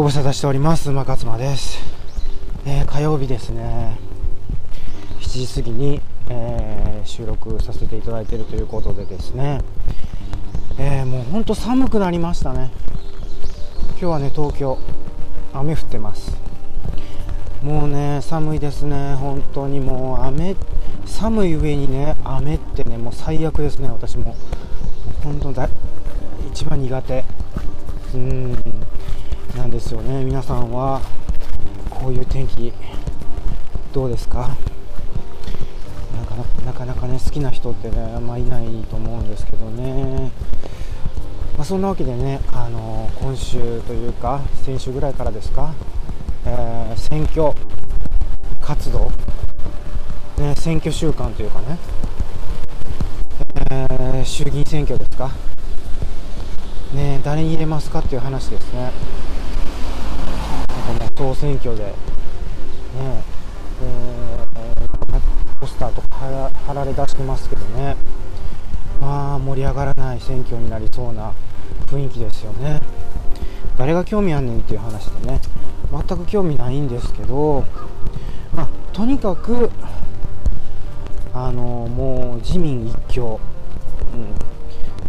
ご無沙汰しております馬勝間です、えー、火曜日ですね。7時過ぎに、えー、収録させていただいているということでですね、えー、もうほんと寒くなりましたね。今日はね東京雨降ってます。もうね寒いですね。本当にもう雨寒い上にね雨ってねもう最悪ですね私も。もう本当だ一番苦手。うん。ですよね。皆さんはこういう天気どうですか？なかなかね好きな人ってねあんまいないと思うんですけどね、まあ、そんなわけでね、あの今週というか先週ぐらいからですか、えー、選挙活動、ね、選挙週間というかね、えー、衆議院選挙ですか？ね、誰に入れますかっていう話ですね。なんかもう総選挙で、ね。えー、ポスターとか貼られ出してますけどね、まあ盛り上がらない選挙になりそうな雰囲気ですよね。誰が興味あんねんっていう話でね、全く興味ないんですけど、まあ、とにかく、あのもう自民一強。うん。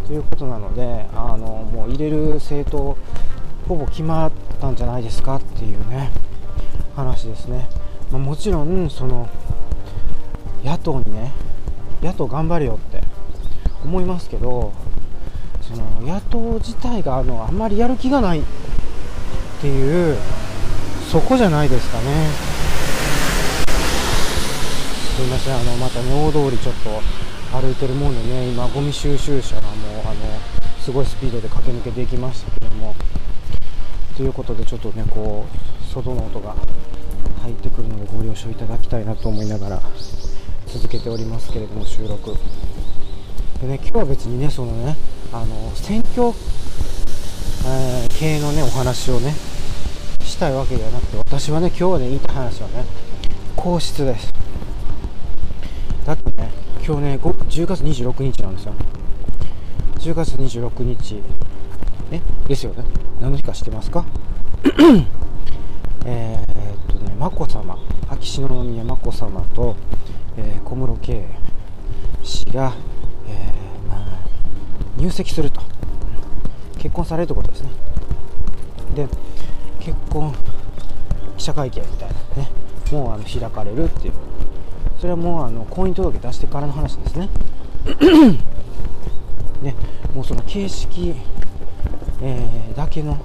ということなのであのもう入れる政党ほぼ決まったんじゃないですかっていうね話ですね、まあ、もちろんその野党にね野党頑張れよって思いますけどその野党自体があのあんまりやる気がないっていうそこじゃないですかね。すいませんあのまたね大通りちょっと歩いてるもんでね今ゴミ収集車がもうあのすごいスピードで駆け抜けていきましたけども。ということでちょっとねこう外の音が入ってくるのでご了承いただきたいなと思いながら続けておりますけれども収録。でね今日は別にねそのねあの選挙、えー、系のねお話をねしたいわけではなくて私はね今日はね言いたい話はね皇室です。だってね今日ね10月26日なんですよ。10月26日。えですよね。何の日か知ってますか？えっとね眞子さま秋篠宮眞子さまと、えー、小室圭氏が、えー、まあ、入籍すると。結婚されるということですね。で結婚記者会見みたいなね。もうあの開かれるっていう。それはもうあの婚姻届出してからの話ですね。ねもうその形式、えー、だけの、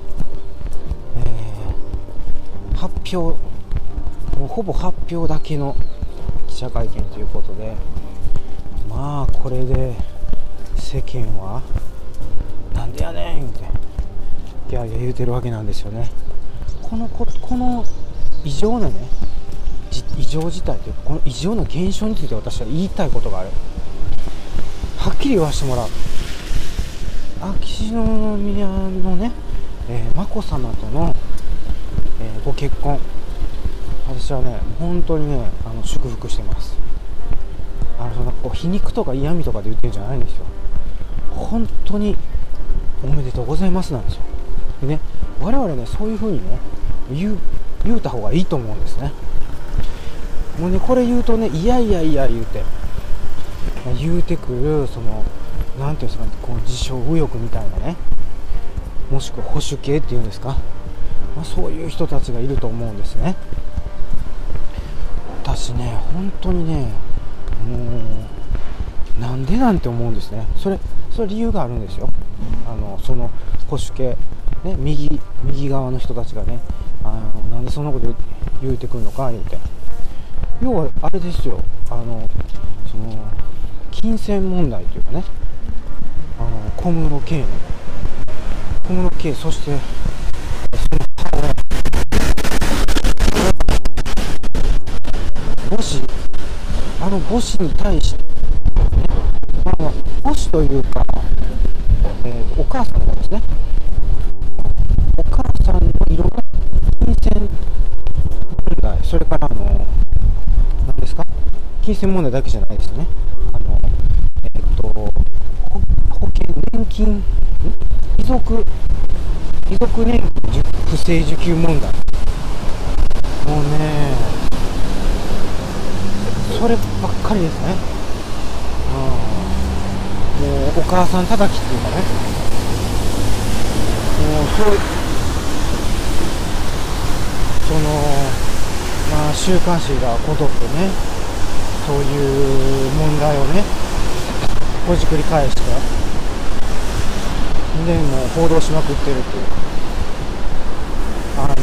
えー、発表もうほぼ発表だけの記者会見ということでまあこれで世間はなんでやねんっていやいや言うてるわけなんですよね。このここの異常なね異常事態というかこの異常な現象について私は言いたいことがある。はっきり言わせてもらう。秋篠宮のね、えー、眞子さまとの、えー、ご結婚。私はね本当にねあの祝福してます。あのそのこう皮肉とか嫌味とかで言ってるんじゃないんですよ。本当におめでとうございますなんですよ。でね我々ねそういう風にね言う言うた方がいいと思うんですね。もうねこれ言うとねいやいやいや言うて言うてくるその何ていうんですかこう自称右翼みたいなね。もしくは保守系っていうんですか、まあ、そういう人たちがいると思うんですね。私ね本当にねもうなんでなんて思うんですね。それそれ理由があるんですよ。あのその保守系ね右右側の人たちがねあのなんでそんなこと言うてくるのか言うて。要はあれですよ。あのその金銭問題というかね。の小室圭の小室圭そしてその母親。母子あの母子に対して、ね、まあ、母子というか、えー、お母さんのですね。お母さんのいろんな金銭問題それからあの何ですか？金銭問題だけじゃないですね。あの、えっ、ー、と、保険、年金、遺族、遺族年金不正受給問題。もうねそればっかりですね。うん。もうお母さん叩きっていうかね。もうそうそのまあ週刊誌がごとくねそういう問題をねほじくり返して。でもう報道しまくってるっていうあの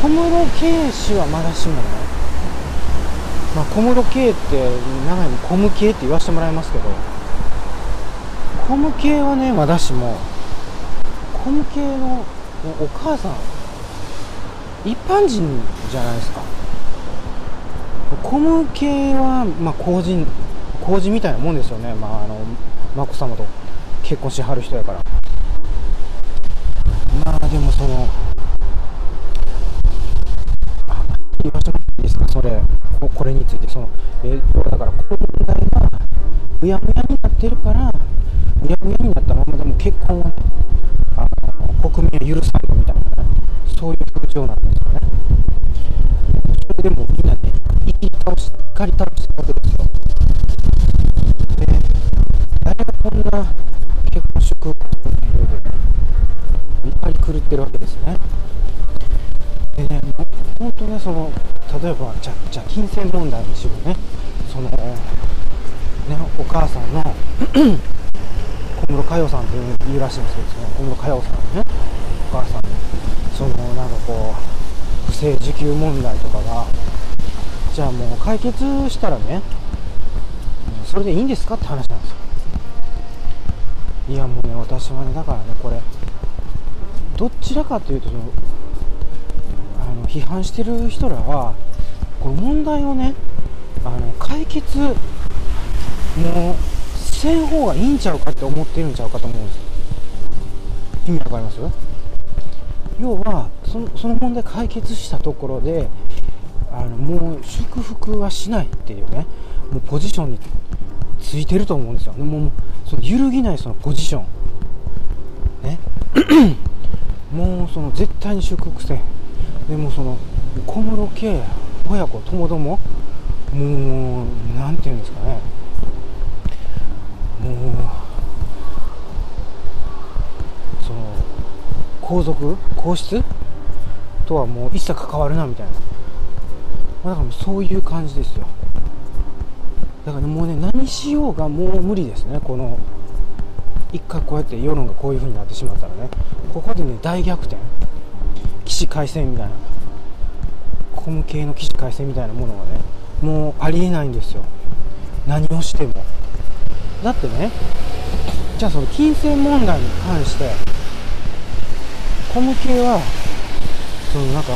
小室圭氏はまだしもね、まあ、小室圭って長いも小務系って言わせてもらいますけど小務系はねまだしも小務系のお母さん一般人じゃないですか。小務系はまあ公人公人みたいなもんですよね。まああの眞子さまと。結婚しはる人やから。まあでもそのあ言わせてもらっていいですか？それこれについて。そのえだからこの問題がうやむやになってるからうやむやになったままでも結婚はねあの国民は許さない問題にしろねそのねお母さんの 小室佳代さんっていうらしいんですけどね小室佳代さんねお母さんのそのなんかこう不正受給問題とかがじゃあもう解決したらねそれでいいんですかって話なんですよ。いやもうね私はねだからねこれどちらかというとそのあの批判してる人らはこの問題をねあの解決もうせん方がいいんちゃうかって思ってるんちゃうかと思うんです。よ意味わかります？要はそのその問題解決したところであのもう祝福はしないっていうねもうポジションについてると思うんですよ。もうその揺るぎないそのポジション。ね。もうその絶対に祝福せん。でもその小室圭親子ともどももうなんていうんですかね。もうその皇族？皇室？とはもう一切関わるなみたいな。だからもうそういう感じですよ。だから、もうね何しようがもう無理ですね。この一回こうやって世論がこういう風になってしまったらね。ここでね大逆転。起死回生みたいな。コム系の起死回生みたいなものはねもうありえないんですよ。何をしても。だってねじゃあその金銭問題に関してコム系はそのなんか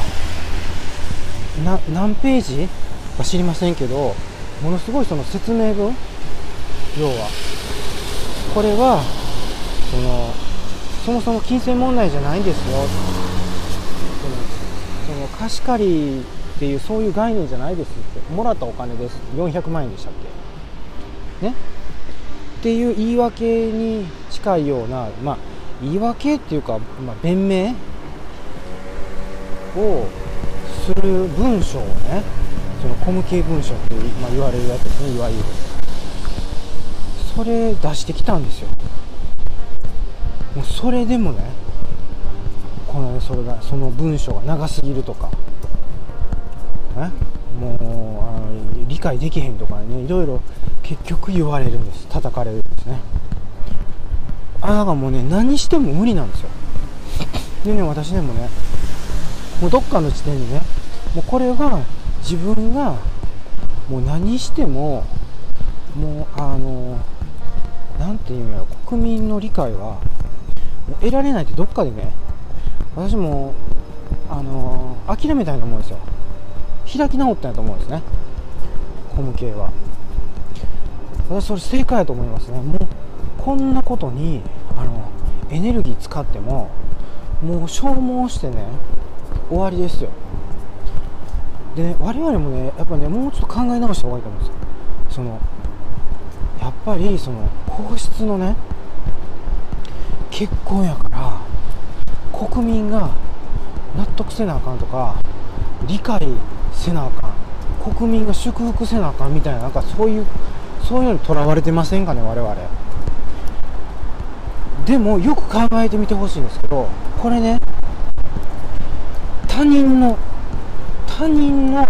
な何ページか知りませんけどものすごいその説明文要は。これはそのそもそも金銭問題じゃないんですよ。貸し借りっていうそういう概念じゃないですって。もらったお金です400万円でしたっけ？ね？っていう言い訳に近いようなまあ言い訳っていうか、まあ、弁明をする文章をねそのコム系文書っていう、まあ、言われるやつですねいわゆる。それ出してきたんですよ。もうそれでもねこのそれがその文章が長すぎるとか。ねもう理解できへんとかねいろいろ結局言われるんです。叩かれるんですね。あだからもうね何しても無理なんですよ。でね私でもねもうどっかの時点でねもうこれが自分がもう何してももうあの何て言うんやろ国民の理解はもう得られないってどっかでね私もあの諦めたいと思うんですよ。開き直ったんやと思うんですね。コム系は。私それ正解やと思いますね。もうこんなことにあのエネルギー使ってももう消耗してね終わりですよ。でね我々もねやっぱねもうちょっと考え直した方がいいと思うんですよ。そのやっぱりその皇室のね結婚やから国民が納得せなあかんとか理解せなあかん国民が祝福せなあかんみたいななんかそういうそういうのにとらわれてませんかね我々。でもよく考えてみてほしいんですけどこれね他人の他人の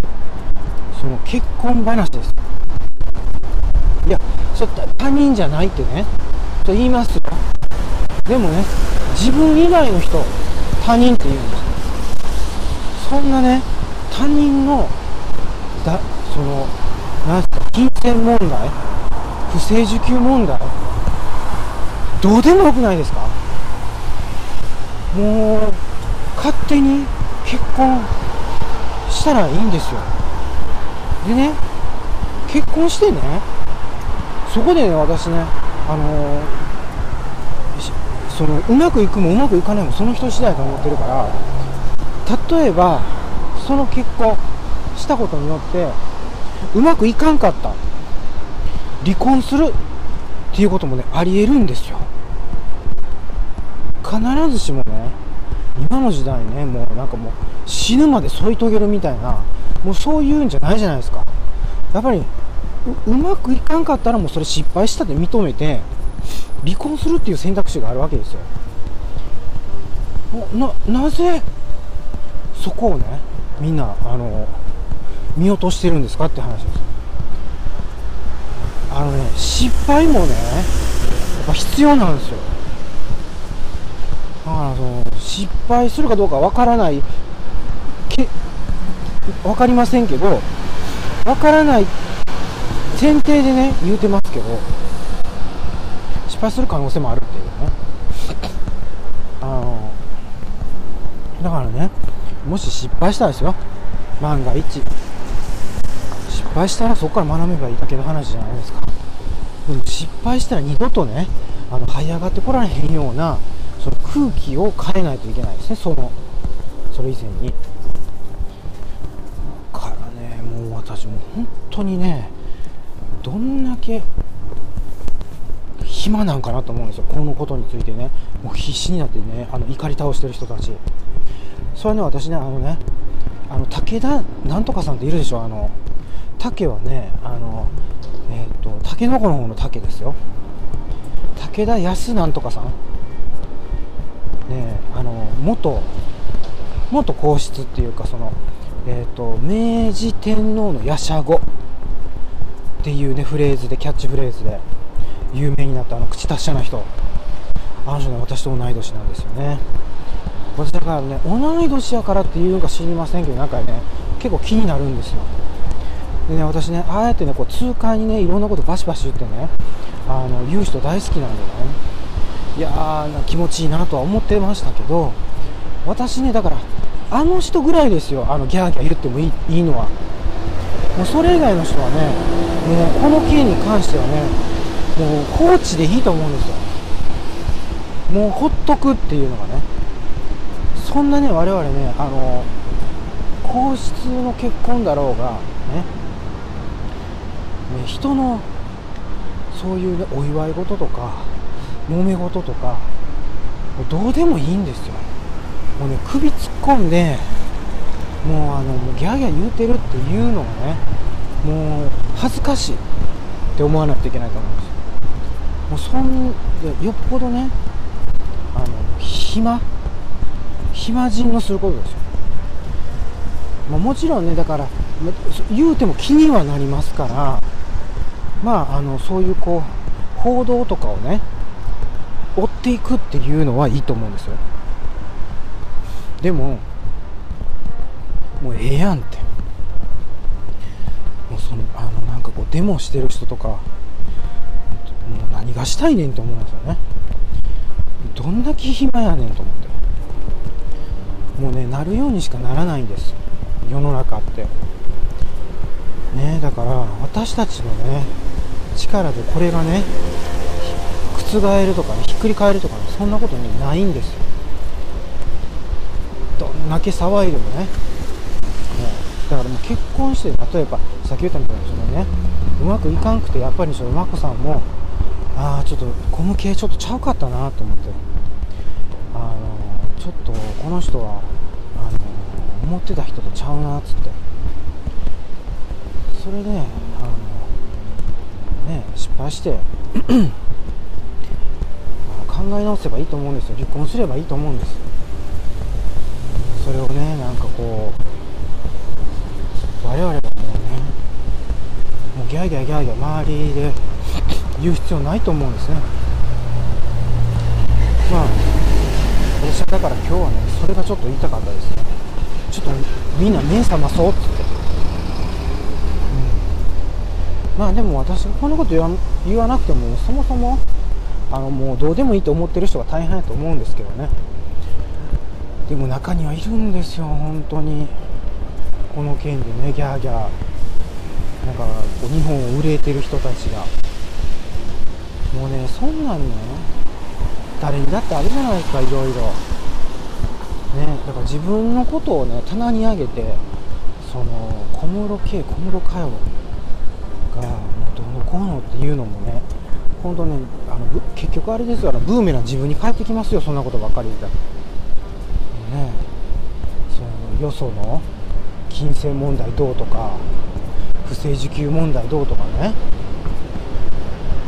その結婚話です。いやそ他人じゃないってねと言いますよ。でもね自分以外の人他人って言うんですよそんなね他人のだそのなんすか金銭問題？不正受給問題？どうでもよくないですか？もう勝手に結婚したらいいんですよ。でね結婚してねそこでね私ねあのー、そのうまくいくもうまくいかないもその人次第と思ってるから例えばその結婚したことによってうまくいかんかった。離婚する。っていうこともねありえるんですよ。必ずしもね今の時代ねもうなんかもう死ぬまで添い遂げるみたいなもうそういうんじゃないじゃないですか。やっぱりうまくいかんかったらもうそれ失敗したって認めて離婚するっていう選択肢があるわけですよ。ななぜそこをねみんなあの見落としてるんですかって話です。あのね失敗もねやっぱ必要なんですよ。だからその失敗するかどうかわからないけ分かりませんけど分からない前提でね言うてますけど敗する可能性もあるっていうね。あのだからねもし失敗したらですよ。万が一。失敗したらそこから学べばいいだけの話じゃないですか。でも失敗したら二度とねあの這い上がってこられへんようなその空気を変えないといけないですね。そのそれ以前に。からねもう私も本当にねどんだけ暇なんかなと思うんですよこのことについてねもう必死になってねあの怒り倒してる人たちそれはね私ねあのねあの武田なんとかさんっているでしょあの竹はねあのえっ、ー、とタケノコの方の竹ですよ武田康なんとかさんねあの元元皇室っていうかそのえーと、明治天皇のやしゃごっていうねフレーズでキャッチフレーズで有名になったあの口達者な人。あの人ね私と同い年なんですよね。私だからね同い年やからっていうのか知りませんけどなんかね結構気になるんですよ。でね私ねああやってねこう痛快にねいろんなことバシバシ言ってねあの言う人大好きなんでね。いやー気持ちいいなとは思ってましたけど私ねだからあの人ぐらいですよ。あのギャーギャー言ってもいいいいのは。もうそれ以外の人はねもうこの件に関してはねもう放置でいいと思うんですよ。もうほっとくっていうのがね。そんなね我々ねあの皇室の結婚だろうがね。ね人のそういう、ね、お祝い事とか揉め事とかどうでもいいんですよ。もうね首突っ込んでもうあのもうギャーギャー言うてるっていうのがねもう恥ずかしいって思わないといけないと思うんです。もうそんでよっぽどねあの暇暇人のすることですよ、まあ、もちろんねだから言うても気にはなりますからまああのそういうこう報道とかをね追っていくっていうのはいいと思うんですよ。でももうええやんって。もうそのあのなんかこうデモしてる人とか何がしたいねんと思うんですよね。どんだけ暇やねんと思って。もうねなるようにしかならないんです。世の中って。ねだから私たちのね力でこれがね覆るとかねひっくり返るとかねそんなことねないんですよ。どんだけ騒いでもね。もうだからもう結婚して例えばさっき言ったみたいにそのねうまくいかんくてやっぱりその眞子さんもああちょっとこの系ちょっとちゃうかったなと思って。あのちちょっとこの人はあの思ってた人とちゃうなっつって。それであのね失敗して 考え直せばいいと思うんですよ。離婚すればいいと思うんですそれをねなんかこう我々はもうねもうギャーギャーギャーギャー周りで言う必要ないと思うんですね。まあ私はだから今日はねそれがちょっと言いたかったです。ねちょっとみんな目覚まそうっつって、うん、まあでも私がこんなこと言わなくてもそもそもあのもうどうでもいいと思ってる人が大変だと思うんですけどね。でも中にはいるんですよ本当に。この件でねギャーギャー。なんかこう日本を憂えてる人たちが。もうねそんなんね誰にだってあるじゃないですかいろいろ。ねだから自分のことをね棚に上げてその小室圭小室佳代がもうどうのこうのっていうのもね本当ねあの結局あれですよブーメラン自分に返ってきますよそんなことばっかり言ったら。ねそのよその金銭問題どうとか不正受給問題どうとかね。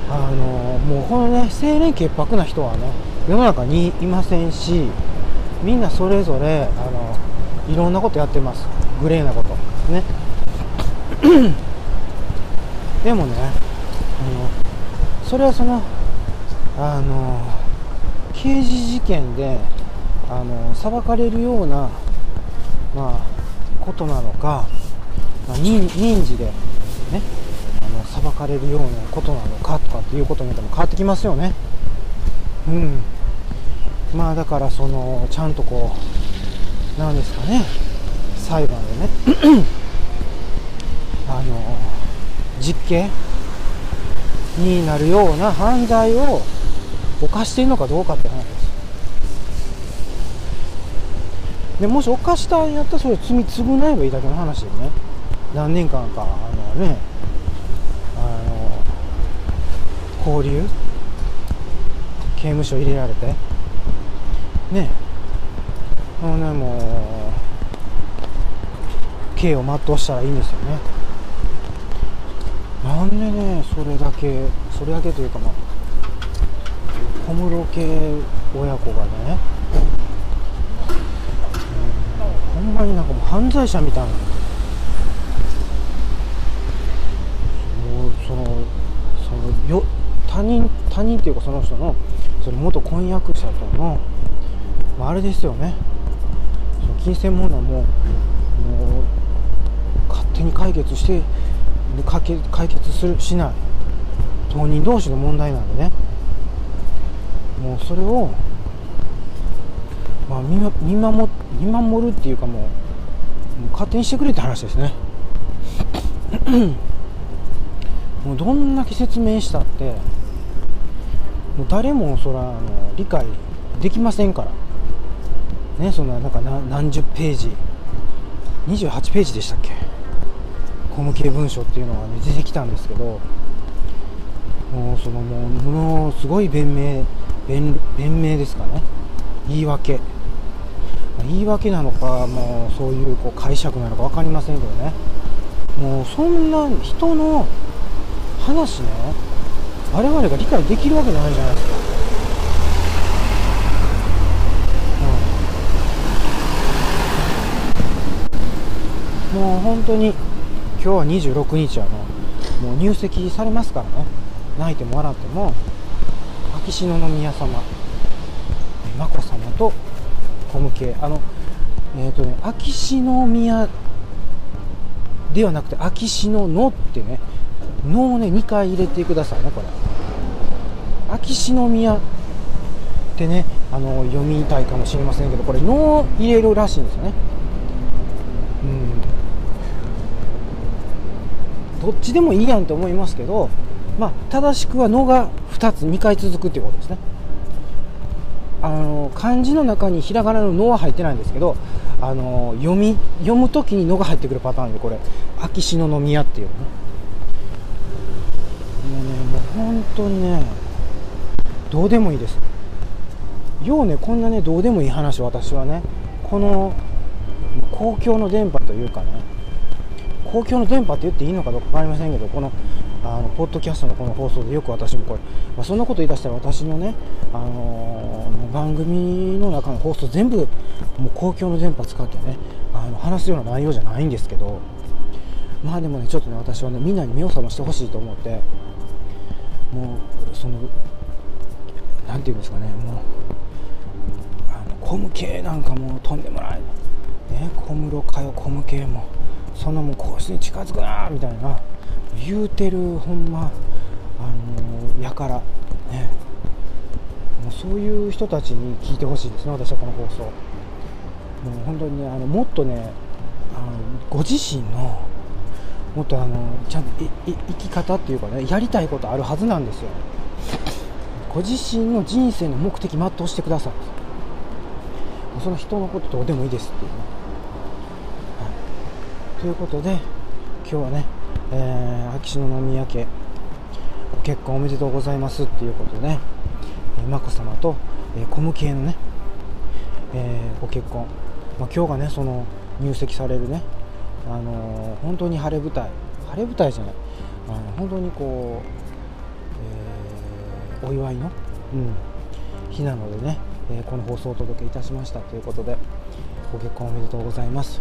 あのもうこのね清廉潔白な人はね世の中にいませんしみんなそれぞれあのいろんなことやってます。グレーなこと。ね。でもねあのそれはそのあの刑事事件であの裁かれるような、まあ、ことなのか、まあ、民民事で、ね、あの裁かれるようなことなのかとかっていうことによっても変わってきますよね。うん。まあだからそのちゃんとこうなんですかね。裁判でね。あの実刑になるような犯罪を犯しているのかどうかって話です。でもし犯したんやったらそれ罪償えばいいだけの話でね。何年間かあのねあの交留刑務所入れられて？ねあのねもう刑を全うしたらいいんですよね。なんでねそれだけそれだけというかまあ小室系親子がね、うん、ほんまになんかもう犯罪者みたいなもうそのそのよ他人他人っていうかその人のその元婚約者との、まあ、あれですよね。その金銭問題ももう勝手に解決して解決するしない。当人同士の問題なんでね。もうそれを、まあ、見見守見守るっていうかもうもう勝手にしてくれって話ですね。もうどんだけ説明したってもう誰もそらあの理解できませんから。ねそんななんか何十ページ。28ページでしたっけ。法務系文書っていうのが、ね、出てきたんですけど。もうそのもうものすごい弁明弁弁明ですかね。言い訳。言い訳なのかもうそういうこう解釈なのか分かりませんけどね。もうそんな人の話ね我々が理解できるわけないじゃないですか、もう本当に今日は26日あのもう入籍されますからね。泣いても笑っても秋篠宮様眞子さまと小向けあのえっ、ー、とね秋篠宮ではなくて秋篠のってねのをね2回入れてくださいねこれ。秋篠宮ってねあの読みたいかもしれませんけどこれ「の」を入れるらしいんですよね。うん。どっちでもいいやんと思いますけど、まあ、正しくは「の」が2つ2回続くっていうことですね。あの漢字の中にひらがなの「の」は入ってないんですけどあの読み読む時に「の」が入ってくるパターンでこれ秋篠宮っていうねもうねもう本当にねどうでもいいです。ようねこんなねどうでもいい話私はね。この公共の電波というかね。公共の電波って言っていいのかどうか分かりませんけどこのあのポッドキャストのこの放送でよく私もこれ、まあ、そんなこと言い出したら私のね、あのー、番組の中の放送全部もう公共の電波使ってねあの話すような内容じゃないんですけど。まあでもねちょっとね私はねみんなに目を覚ましてほしいと思って。もうその何て言うんですかねもうあのコム系なんかもうとんでもない。ね小室かよコム系も。そんなもん皇室に近づくなみたいな。言うてるほんまあのやからね。もうそういう人たちに聞いてほしいですね私はこの放送。もう本当にねあのもっとねあのご自身のもっとあのちゃんと生き方っていうかねやりたいことあるはずなんですよ。ご自身の人生の目的全うしてくださいその人のことどうでもいいですっていうね、はい、ということで今日はねえー、秋篠宮家ご結婚おめでとうございますっていうことで、ねえ、眞子さまと、えー、小向系のね、えー、ご結婚、まあ、今日がねその入籍されるね、あの、本当に晴れ舞台晴れ舞台じゃないあの本当にこう、えー、お祝いの、うん、日なのでね、えー、この放送をお届けいたしましたということでご結婚おめでとうございます。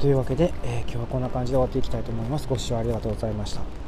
というわけで、えー、今日はこんな感じで終わっていきたいと思います。ご視聴ありがとうございました。